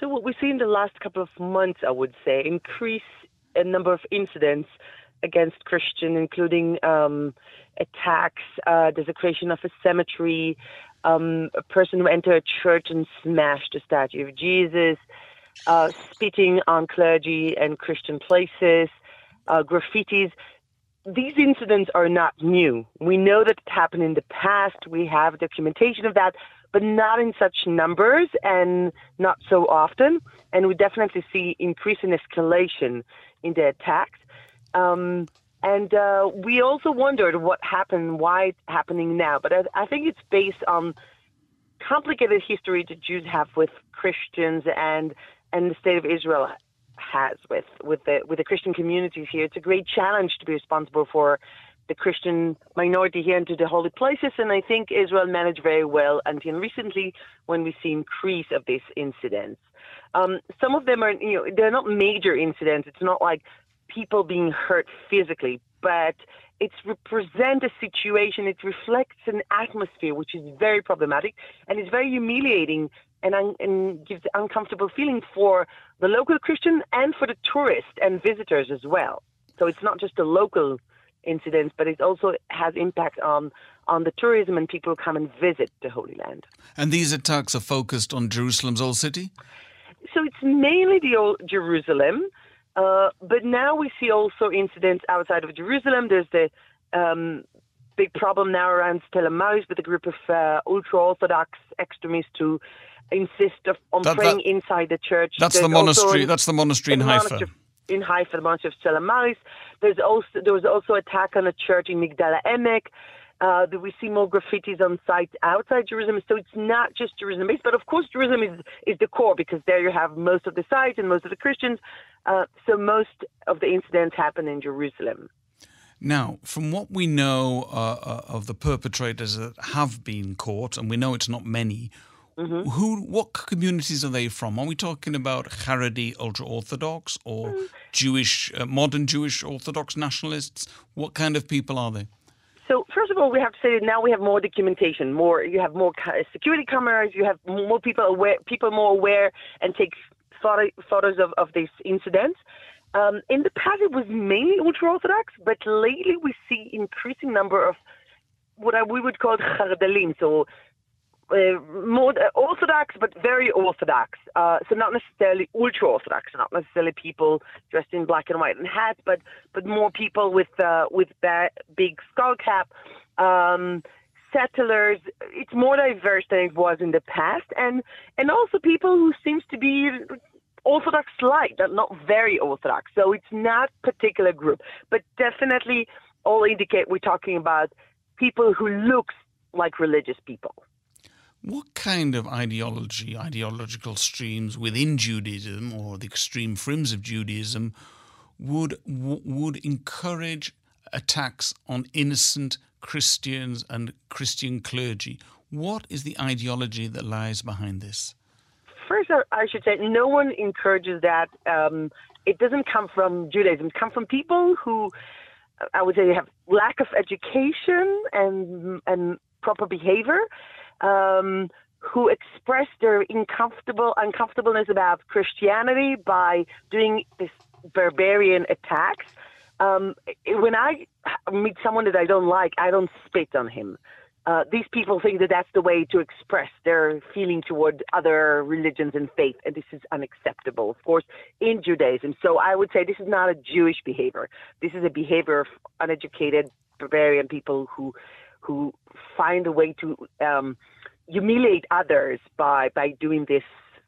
So what we see in the last couple of months, I would say, increase a number of incidents against Christian, including um, attacks, uh, desecration of a cemetery, um, a person who entered a church and smashed a statue of Jesus, uh, spitting on clergy and Christian places, uh, graffitis. These incidents are not new. We know that it happened in the past. We have documentation of that, but not in such numbers and not so often. And we definitely see increasing escalation in the attacks. Um, and uh, we also wondered what happened, why it's happening now. But I, I think it's based on complicated history the Jews have with Christians and and the state of Israel has with with the with the Christian communities here. It's a great challenge to be responsible for the Christian minority here into the holy places, and I think Israel managed very well until recently when we see increase of these incidents. Um, some of them are, you know, they're not major incidents. It's not like people being hurt physically, but it represents a situation, it reflects an atmosphere which is very problematic and it's very humiliating and, un- and gives uncomfortable feeling for the local Christian and for the tourists and visitors as well. So it's not just the local incident, but it also has impact on on the tourism and people come and visit the Holy Land. And these attacks are focused on Jerusalem's old city. So it's mainly the old Jerusalem. Uh, but now we see also incidents outside of Jerusalem. There's the um, big problem now around Stella Maris with a group of uh, ultra-Orthodox extremists who insist of, on that, praying that, inside the church. That's There's the monastery. that's the monastery in Haifa. Monastery in Haifa, the monastery of Stella Maris. There's also there was also attack on a church in Migdal HaEmek. Uh, we see more graffitis on sites outside Jerusalem. So it's not just Jerusalem based, but of course Jerusalem is, is the core because there you have most of the sites and most of the Christians. Uh, so most of the incidents happen in Jerusalem. Now, from what we know uh, uh of the perpetrators that have been caught, and we know it's not many, mm-hmm. who, what communities are they from? Are we talking about Haredi ultra Orthodox or mm. Jewish, uh, modern Jewish Orthodox nationalists? What kind of people are they? So first of all, we have to say that now we have more documentation. More, you have more security cameras. You have more people aware, people more aware, and take photo, photos of, of these incidents. Um, in the past, it was mainly ultra orthodox, but lately we see increasing number of what I, we would call chardalim, so more orthodox, but very orthodox. Uh, so not necessarily ultra orthodox, not necessarily people dressed in black and white and hats, but but more people with uh, with that big skull cap. Um, settlers. It's more diverse than it was in the past, and and also people who seems to be orthodox light, but not very orthodox. So it's not particular group, but definitely all indicate we're talking about people who looks like religious people. What kind of ideology, ideological streams within Judaism or the extreme frims of Judaism would would encourage attacks on innocent Christians and Christian clergy? What is the ideology that lies behind this? First, I should say no one encourages that. Um, it doesn't come from Judaism. It comes from people who, I would say, have lack of education and and proper behavior um, who express their uncomfortable uncomfortableness about Christianity by doing this barbarian attacks. Um, when I meet someone that I don't like, I don't spit on him. Uh, these people think that that's the way to express their feeling toward other religions and faith, and this is unacceptable, of course, in Judaism. So I would say this is not a Jewish behavior. This is a behavior of uneducated barbarian people who who find a way to um, humiliate others by by doing this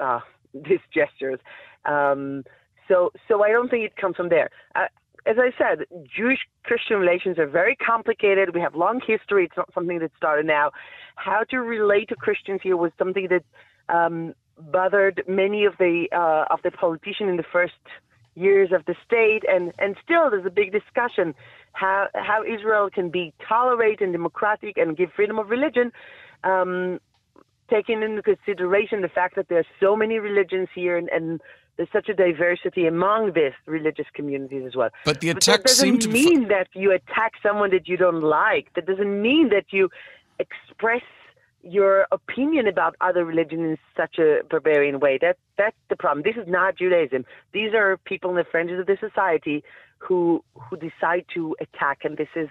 uh, these gestures. Um, so so I don't think it comes from there. Uh, as I said, Jewish Christian relations are very complicated. We have long history. It's not something that started now. How to relate to Christians here was something that um, bothered many of the uh, of the politicians in the first years of the state, and and still there's a big discussion how how Israel can be tolerant and democratic and give freedom of religion, um, taking into consideration the fact that there are so many religions here and, and there's such a diversity among these religious communities as well. But the attack but that to mean that you attack someone that you don't like. That doesn't mean that you express your opinion about other religions in such a barbarian way. That that's the problem. This is not Judaism. These are people in the fringes of the society who who decide to attack, and this is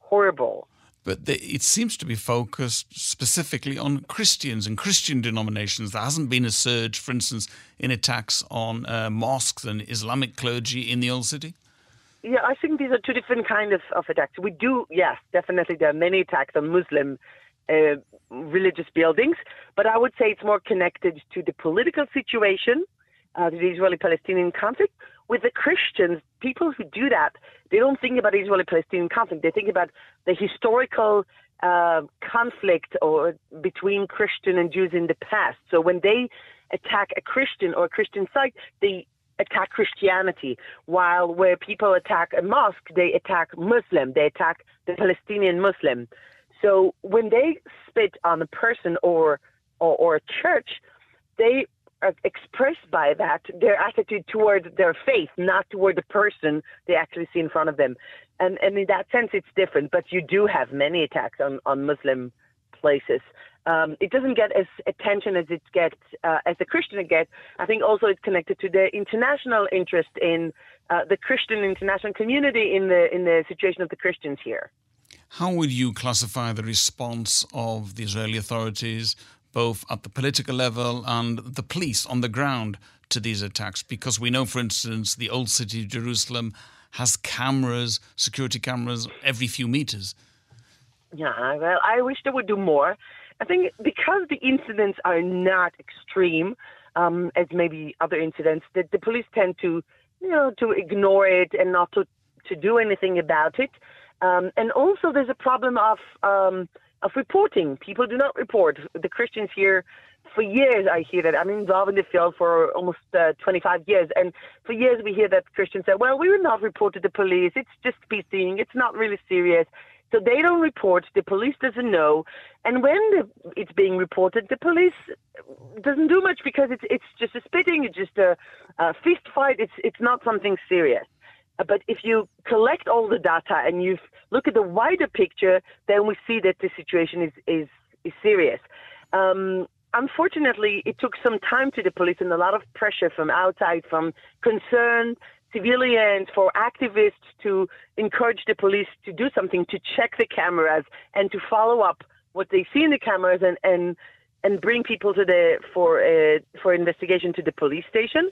horrible. But the, it seems to be focused specifically on Christians and Christian denominations. There hasn't been a surge, for instance, in attacks on uh, mosques and Islamic clergy in the old city. Yeah, I think these are two different kind of, of attacks. We do, yes, definitely. There are many attacks on Muslim uh, religious buildings, but I would say it's more connected to the political situation, uh, the Israeli-Palestinian conflict. With the Christians, people who do that, they don't think about Israeli-Palestinian conflict. They think about the historical uh, conflict or between Christian and Jews in the past. So when they attack a Christian or a Christian site, they attack Christianity, while where people attack a mosque, they attack Muslim, they attack the Palestinian Muslim. So when they spit on a person or, or, or a church, they expressed by that their attitude toward their faith, not toward the person they actually see in front of them. And, and in that sense, it's different. But you do have many attacks on, on Muslim places. Um, it doesn't get as attention as it gets uh, as the Christian gets. I think also it's connected to the international interest in uh, the Christian international community in the in the situation of the Christians here. How would you classify the response of the Israeli authorities, both at the political level and the police on the ground, to these attacks? Because we know, for instance, the old city of Jerusalem has cameras, security cameras, every few meters. Yeah, well, I wish they would do more. I think because the incidents are not extreme, um, as maybe other incidents, that the police tend to, you know, to ignore it and not to to do anything about it. Um, and also, there's a problem of um, of reporting. People do not report. The Christians here, for years, I hear that. I'm involved in the field for almost uh, 25 years, and for years we hear that Christians say, "Well, we will not report to the police. It's just peacing. It's not really serious." So they don't report. The police doesn't know, and when the, it's being reported, the police doesn't do much because it's it's just a spitting, it's just a, a fist fight. It's it's not something serious. But if you collect all the data and you look at the wider picture, then we see that the situation is is is serious. Um, unfortunately, it took some time to the police and a lot of pressure from outside, from concerned civilians, for activists to encourage the police to do something, to check the cameras and to follow up what they see in the cameras and and and bring people to the for uh, for investigation to the police station.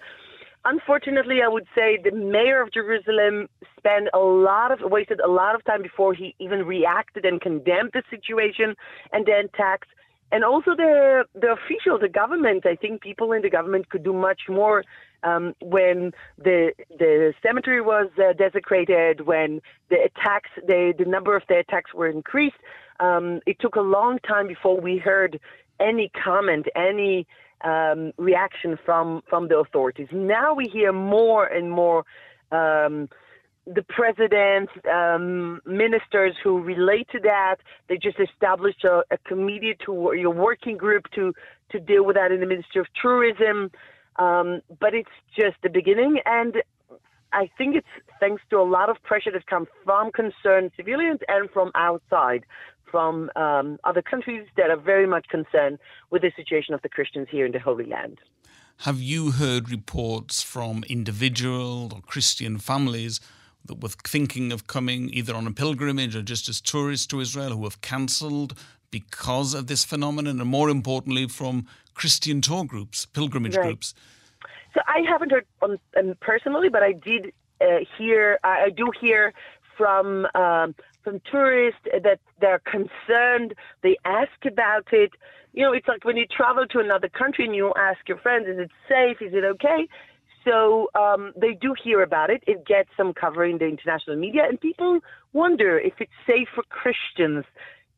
Unfortunately, I would say the mayor of Jerusalem spent a lot of wasted a lot of time before he even reacted and condemned the situation and then taxed and also the the officials, the government. I think people in the government could do much more um, when the the cemetery was uh, desecrated, when the attacks, the the number of the attacks were increased. Um, it took a long time before we heard any comment, any um, reaction from from the authorities. Now we hear more and more. Um, the president, um, ministers who relate to that. They just established a, a committee to a working group to to deal with that in the Ministry of Tourism. Um, but it's just the beginning, and I think it's thanks to a lot of pressure that comes from concerned civilians and from outside, from um, other countries that are very much concerned with the situation of the Christians here in the Holy Land. Have you heard reports from individual or Christian families that were thinking of coming either on a pilgrimage or just as tourists to Israel who have cancelled because of this phenomenon, and more importantly, from Christian tour groups, pilgrimage right. groups? So I haven't heard on, um, personally, but I did uh, hear. I do hear from um, from tourists that they're concerned. They ask about it. You know, it's like when you travel to another country and you ask your friends, "Is it safe? Is it okay?" So um, they do hear about it. It gets some cover in the international media, and people wonder if it's safe for Christians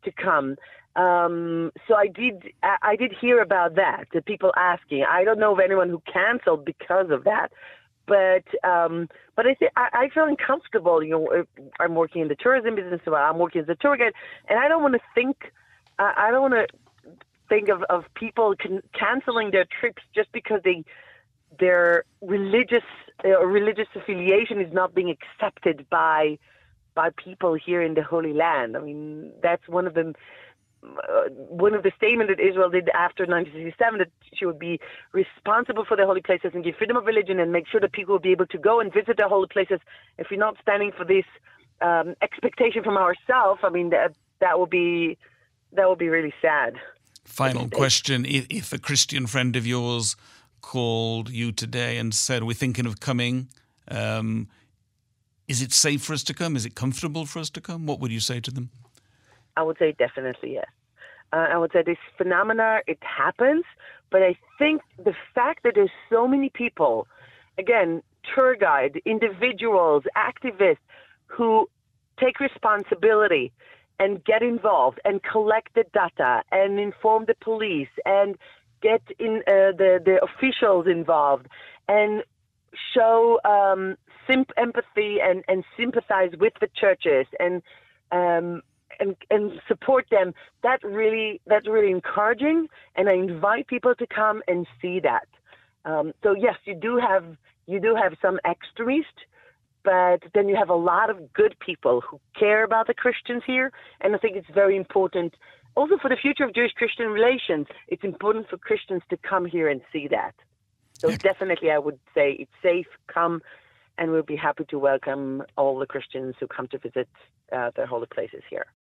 to come. Um, so I did, I did hear about that. The people asking. I don't know of anyone who canceled because of that, but um, but I, th- I I feel uncomfortable. You know, I'm working in the tourism business, I'm working as a tour guide, and I don't want to think. I don't want to think of of people can, canceling their trips just because they their religious uh, religious affiliation is not being accepted by by people here in the Holy Land. I mean, that's one of the one of the statements that Israel did after 1967 that she would be responsible for the holy places and give freedom of religion and make sure that people will be able to go and visit the holy places. If we're not standing for this um, expectation from ourselves, I mean that that would be that would be really sad. Final question: if, if a Christian friend of yours called you today and said, "We're thinking of coming," um, is it safe for us to come? Is it comfortable for us to come? What would you say to them? I would say definitely yes. Uh, I would say this phenomena it happens, but I think the fact that there's so many people, again, tour guide, individuals, activists, who take responsibility and get involved and collect the data and inform the police and get in uh, the the officials involved and show um, and, and sympathize with the churches and um, and and support them. That really that's really encouraging, and I invite people to come and see that. Um, so yes, you do have you do have some extremists but then you have a lot of good people who care about the Christians here, and I think it's very important. Also, for the future of Jewish Christian relations, it's important for Christians to come here and see that. So, definitely, I would say it's safe. Come, and we'll be happy to welcome all the Christians who come to visit uh, their holy places here.